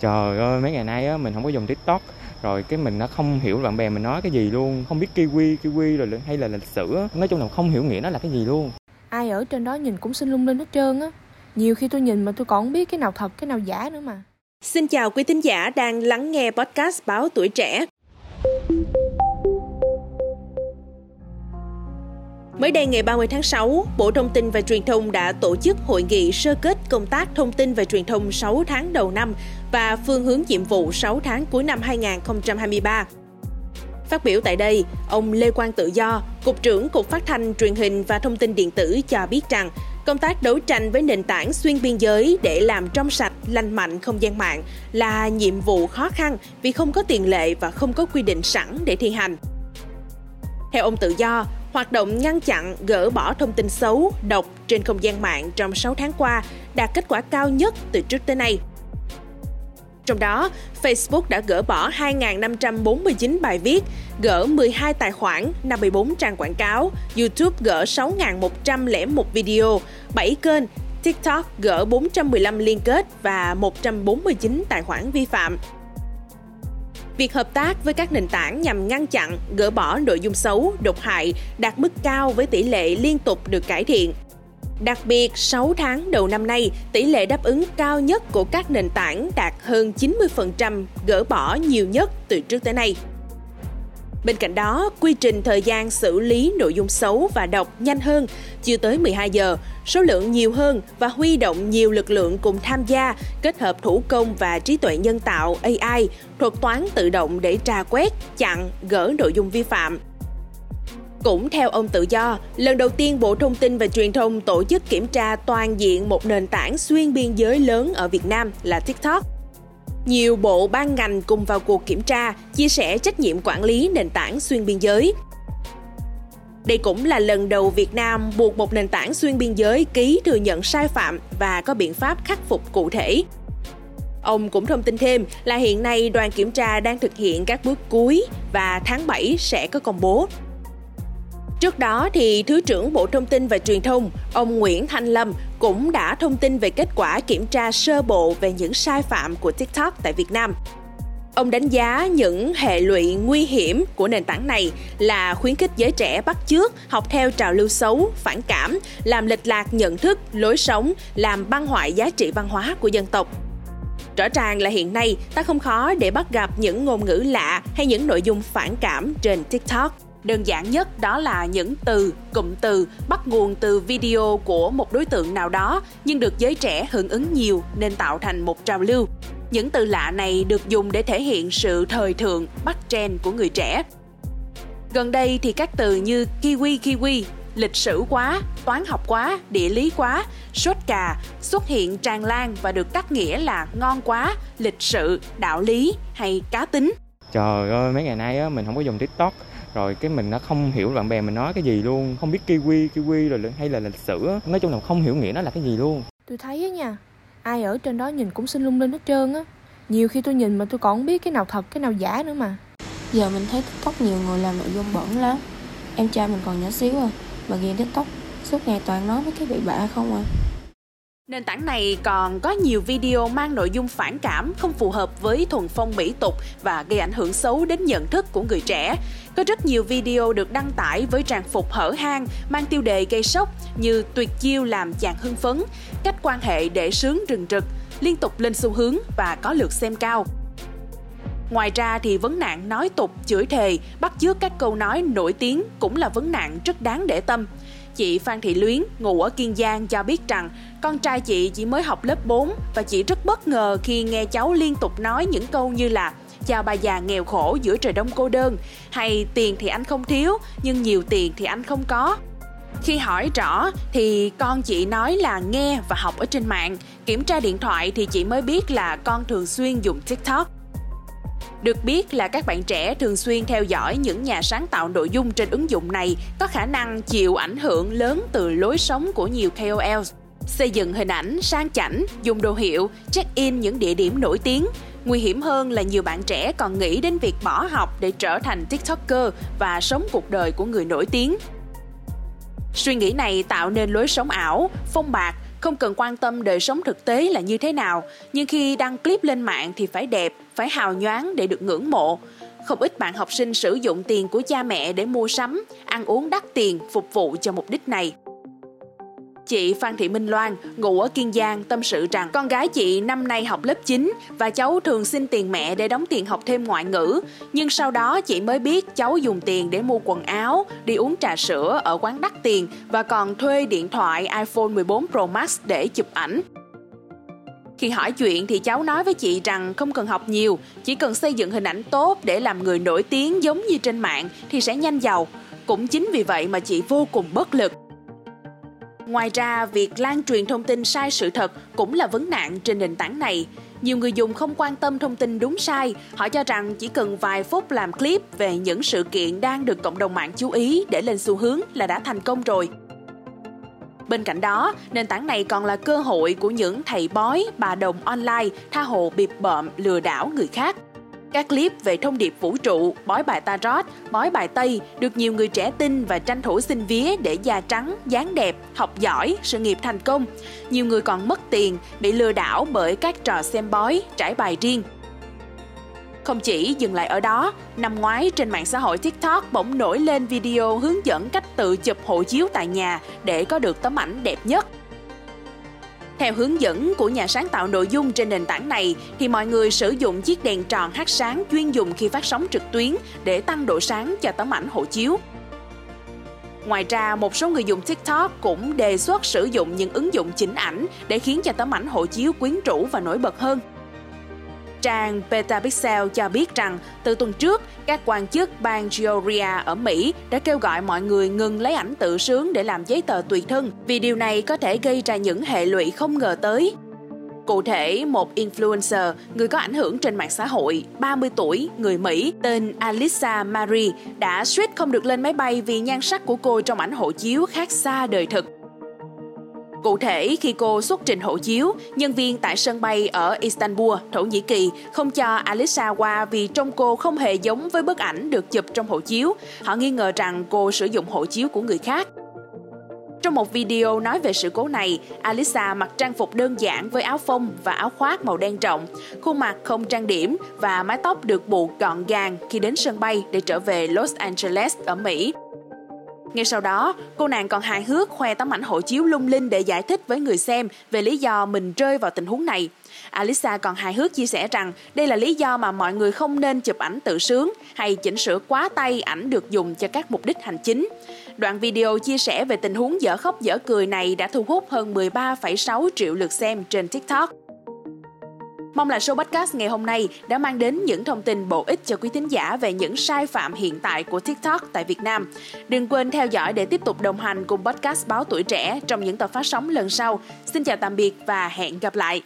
Trời ơi, mấy ngày nay á, mình không có dùng TikTok. Rồi cái mình nó không hiểu bạn bè mình nói cái gì luôn. Không biết kiwi kiwi rồi hay là lịch sử á. nói chung là không hiểu nghĩa nó là cái gì luôn. Ai ở trên đó nhìn cũng xinh lung linh hết trơn á. Nhiều khi tôi nhìn mà tôi còn không biết cái nào thật cái nào giả nữa mà. Xin chào quý thính giả đang lắng nghe podcast Báo Tuổi Trẻ. Mới đây ngày 30 tháng 6, Bộ Thông tin và Truyền thông đã tổ chức hội nghị sơ kết công tác thông tin và truyền thông 6 tháng đầu năm và phương hướng nhiệm vụ 6 tháng cuối năm 2023. Phát biểu tại đây, ông Lê Quang Tự Do, Cục trưởng Cục Phát thanh Truyền hình và Thông tin Điện tử cho biết rằng công tác đấu tranh với nền tảng xuyên biên giới để làm trong sạch, lành mạnh không gian mạng là nhiệm vụ khó khăn vì không có tiền lệ và không có quy định sẵn để thi hành. Theo ông Tự Do, hoạt động ngăn chặn, gỡ bỏ thông tin xấu, độc trên không gian mạng trong 6 tháng qua đạt kết quả cao nhất từ trước tới nay. Trong đó, Facebook đã gỡ bỏ 2.549 bài viết, gỡ 12 tài khoản, 54 trang quảng cáo, YouTube gỡ 6.101 video, 7 kênh, TikTok gỡ 415 liên kết và 149 tài khoản vi phạm. Việc hợp tác với các nền tảng nhằm ngăn chặn, gỡ bỏ nội dung xấu, độc hại đạt mức cao với tỷ lệ liên tục được cải thiện. Đặc biệt, 6 tháng đầu năm nay, tỷ lệ đáp ứng cao nhất của các nền tảng đạt hơn 90%, gỡ bỏ nhiều nhất từ trước tới nay. Bên cạnh đó, quy trình thời gian xử lý nội dung xấu và độc nhanh hơn, chưa tới 12 giờ, số lượng nhiều hơn và huy động nhiều lực lượng cùng tham gia, kết hợp thủ công và trí tuệ nhân tạo AI, thuật toán tự động để tra quét, chặn, gỡ nội dung vi phạm. Cũng theo ông Tự Do, lần đầu tiên Bộ Thông tin và Truyền thông tổ chức kiểm tra toàn diện một nền tảng xuyên biên giới lớn ở Việt Nam là TikTok. Nhiều bộ ban ngành cùng vào cuộc kiểm tra, chia sẻ trách nhiệm quản lý nền tảng xuyên biên giới. Đây cũng là lần đầu Việt Nam buộc một nền tảng xuyên biên giới ký thừa nhận sai phạm và có biện pháp khắc phục cụ thể. Ông cũng thông tin thêm là hiện nay đoàn kiểm tra đang thực hiện các bước cuối và tháng 7 sẽ có công bố. Trước đó thì Thứ trưởng Bộ Thông tin và Truyền thông, ông Nguyễn Thanh Lâm cũng đã thông tin về kết quả kiểm tra sơ bộ về những sai phạm của TikTok tại Việt Nam. Ông đánh giá những hệ lụy nguy hiểm của nền tảng này là khuyến khích giới trẻ bắt chước, học theo trào lưu xấu, phản cảm, làm lệch lạc nhận thức, lối sống, làm băng hoại giá trị văn hóa của dân tộc. Rõ ràng là hiện nay ta không khó để bắt gặp những ngôn ngữ lạ hay những nội dung phản cảm trên TikTok. Đơn giản nhất đó là những từ, cụm từ bắt nguồn từ video của một đối tượng nào đó nhưng được giới trẻ hưởng ứng nhiều nên tạo thành một trào lưu. Những từ lạ này được dùng để thể hiện sự thời thượng, bắt trend của người trẻ. Gần đây thì các từ như kiwi kiwi, lịch sử quá, toán học quá, địa lý quá, sốt cà xuất hiện tràn lan và được cắt nghĩa là ngon quá, lịch sự, đạo lý hay cá tính. Trời ơi, mấy ngày nay á, mình không có dùng TikTok rồi cái mình nó không hiểu bạn bè mình nói cái gì luôn không biết kiwi kiwi rồi hay là lịch sử nói chung là không hiểu nghĩa nó là cái gì luôn. Tôi thấy á nha ai ở trên đó nhìn cũng xinh lung linh hết trơn á. Nhiều khi tôi nhìn mà tôi còn không biết cái nào thật cái nào giả nữa mà. Giờ mình thấy tiktok nhiều người làm nội dung bẩn lắm. Em trai mình còn nhỏ xíu à mà ghiền tiktok suốt ngày toàn nói mấy cái bị bạ không à Nền tảng này còn có nhiều video mang nội dung phản cảm, không phù hợp với thuần phong mỹ tục và gây ảnh hưởng xấu đến nhận thức của người trẻ. Có rất nhiều video được đăng tải với trang phục hở hang, mang tiêu đề gây sốc như tuyệt chiêu làm chàng hưng phấn, cách quan hệ để sướng rừng rực, liên tục lên xu hướng và có lượt xem cao. Ngoài ra thì vấn nạn nói tục, chửi thề, bắt chước các câu nói nổi tiếng cũng là vấn nạn rất đáng để tâm. Chị Phan Thị Luyến, ngụ ở Kiên Giang cho biết rằng con trai chị chỉ mới học lớp 4 và chị rất bất ngờ khi nghe cháu liên tục nói những câu như là chào bà già nghèo khổ giữa trời đông cô đơn. Hay tiền thì anh không thiếu nhưng nhiều tiền thì anh không có. Khi hỏi rõ thì con chị nói là nghe và học ở trên mạng. Kiểm tra điện thoại thì chị mới biết là con thường xuyên dùng tiktok được biết là các bạn trẻ thường xuyên theo dõi những nhà sáng tạo nội dung trên ứng dụng này có khả năng chịu ảnh hưởng lớn từ lối sống của nhiều KOL. Xây dựng hình ảnh sang chảnh, dùng đồ hiệu, check-in những địa điểm nổi tiếng. Nguy hiểm hơn là nhiều bạn trẻ còn nghĩ đến việc bỏ học để trở thành TikToker và sống cuộc đời của người nổi tiếng. Suy nghĩ này tạo nên lối sống ảo, phong bạc, không cần quan tâm đời sống thực tế là như thế nào, nhưng khi đăng clip lên mạng thì phải đẹp, phải hào nhoáng để được ngưỡng mộ. Không ít bạn học sinh sử dụng tiền của cha mẹ để mua sắm, ăn uống đắt tiền phục vụ cho mục đích này. Chị Phan Thị Minh Loan, ngụ ở Kiên Giang, tâm sự rằng con gái chị năm nay học lớp 9 và cháu thường xin tiền mẹ để đóng tiền học thêm ngoại ngữ. Nhưng sau đó chị mới biết cháu dùng tiền để mua quần áo, đi uống trà sữa ở quán đắt tiền và còn thuê điện thoại iPhone 14 Pro Max để chụp ảnh. Khi hỏi chuyện thì cháu nói với chị rằng không cần học nhiều, chỉ cần xây dựng hình ảnh tốt để làm người nổi tiếng giống như trên mạng thì sẽ nhanh giàu. Cũng chính vì vậy mà chị vô cùng bất lực. Ngoài ra, việc lan truyền thông tin sai sự thật cũng là vấn nạn trên nền tảng này. Nhiều người dùng không quan tâm thông tin đúng sai, họ cho rằng chỉ cần vài phút làm clip về những sự kiện đang được cộng đồng mạng chú ý để lên xu hướng là đã thành công rồi. Bên cạnh đó, nền tảng này còn là cơ hội của những thầy bói, bà đồng online tha hồ bịp bợm lừa đảo người khác. Các clip về thông điệp vũ trụ, bói bài tarot, bói bài Tây được nhiều người trẻ tin và tranh thủ xin vía để da trắng, dáng đẹp, học giỏi, sự nghiệp thành công. Nhiều người còn mất tiền, bị lừa đảo bởi các trò xem bói, trải bài riêng. Không chỉ dừng lại ở đó, năm ngoái trên mạng xã hội TikTok bỗng nổi lên video hướng dẫn cách tự chụp hộ chiếu tại nhà để có được tấm ảnh đẹp nhất. Theo hướng dẫn của nhà sáng tạo nội dung trên nền tảng này thì mọi người sử dụng chiếc đèn tròn hát sáng chuyên dùng khi phát sóng trực tuyến để tăng độ sáng cho tấm ảnh hộ chiếu. Ngoài ra, một số người dùng TikTok cũng đề xuất sử dụng những ứng dụng chỉnh ảnh để khiến cho tấm ảnh hộ chiếu quyến rũ và nổi bật hơn. Trang Petapixel cho biết rằng từ tuần trước, các quan chức bang Georgia ở Mỹ đã kêu gọi mọi người ngừng lấy ảnh tự sướng để làm giấy tờ tùy thân vì điều này có thể gây ra những hệ lụy không ngờ tới. Cụ thể, một influencer, người có ảnh hưởng trên mạng xã hội, 30 tuổi, người Mỹ, tên Alisa Marie, đã suýt không được lên máy bay vì nhan sắc của cô trong ảnh hộ chiếu khác xa đời thực. Cụ thể, khi cô xuất trình hộ chiếu, nhân viên tại sân bay ở Istanbul, Thổ Nhĩ Kỳ không cho Alisa qua vì trông cô không hề giống với bức ảnh được chụp trong hộ chiếu. Họ nghi ngờ rằng cô sử dụng hộ chiếu của người khác. Trong một video nói về sự cố này, Alisa mặc trang phục đơn giản với áo phông và áo khoác màu đen trọng, khuôn mặt không trang điểm và mái tóc được buộc gọn gàng khi đến sân bay để trở về Los Angeles ở Mỹ. Ngay sau đó, cô nàng còn hài hước khoe tấm ảnh hộ chiếu lung linh để giải thích với người xem về lý do mình rơi vào tình huống này. Alisa còn hài hước chia sẻ rằng đây là lý do mà mọi người không nên chụp ảnh tự sướng hay chỉnh sửa quá tay ảnh được dùng cho các mục đích hành chính. Đoạn video chia sẻ về tình huống dở khóc dở cười này đã thu hút hơn 13,6 triệu lượt xem trên TikTok. Mong là show podcast ngày hôm nay đã mang đến những thông tin bổ ích cho quý thính giả về những sai phạm hiện tại của TikTok tại Việt Nam. Đừng quên theo dõi để tiếp tục đồng hành cùng podcast Báo Tuổi Trẻ trong những tập phát sóng lần sau. Xin chào tạm biệt và hẹn gặp lại!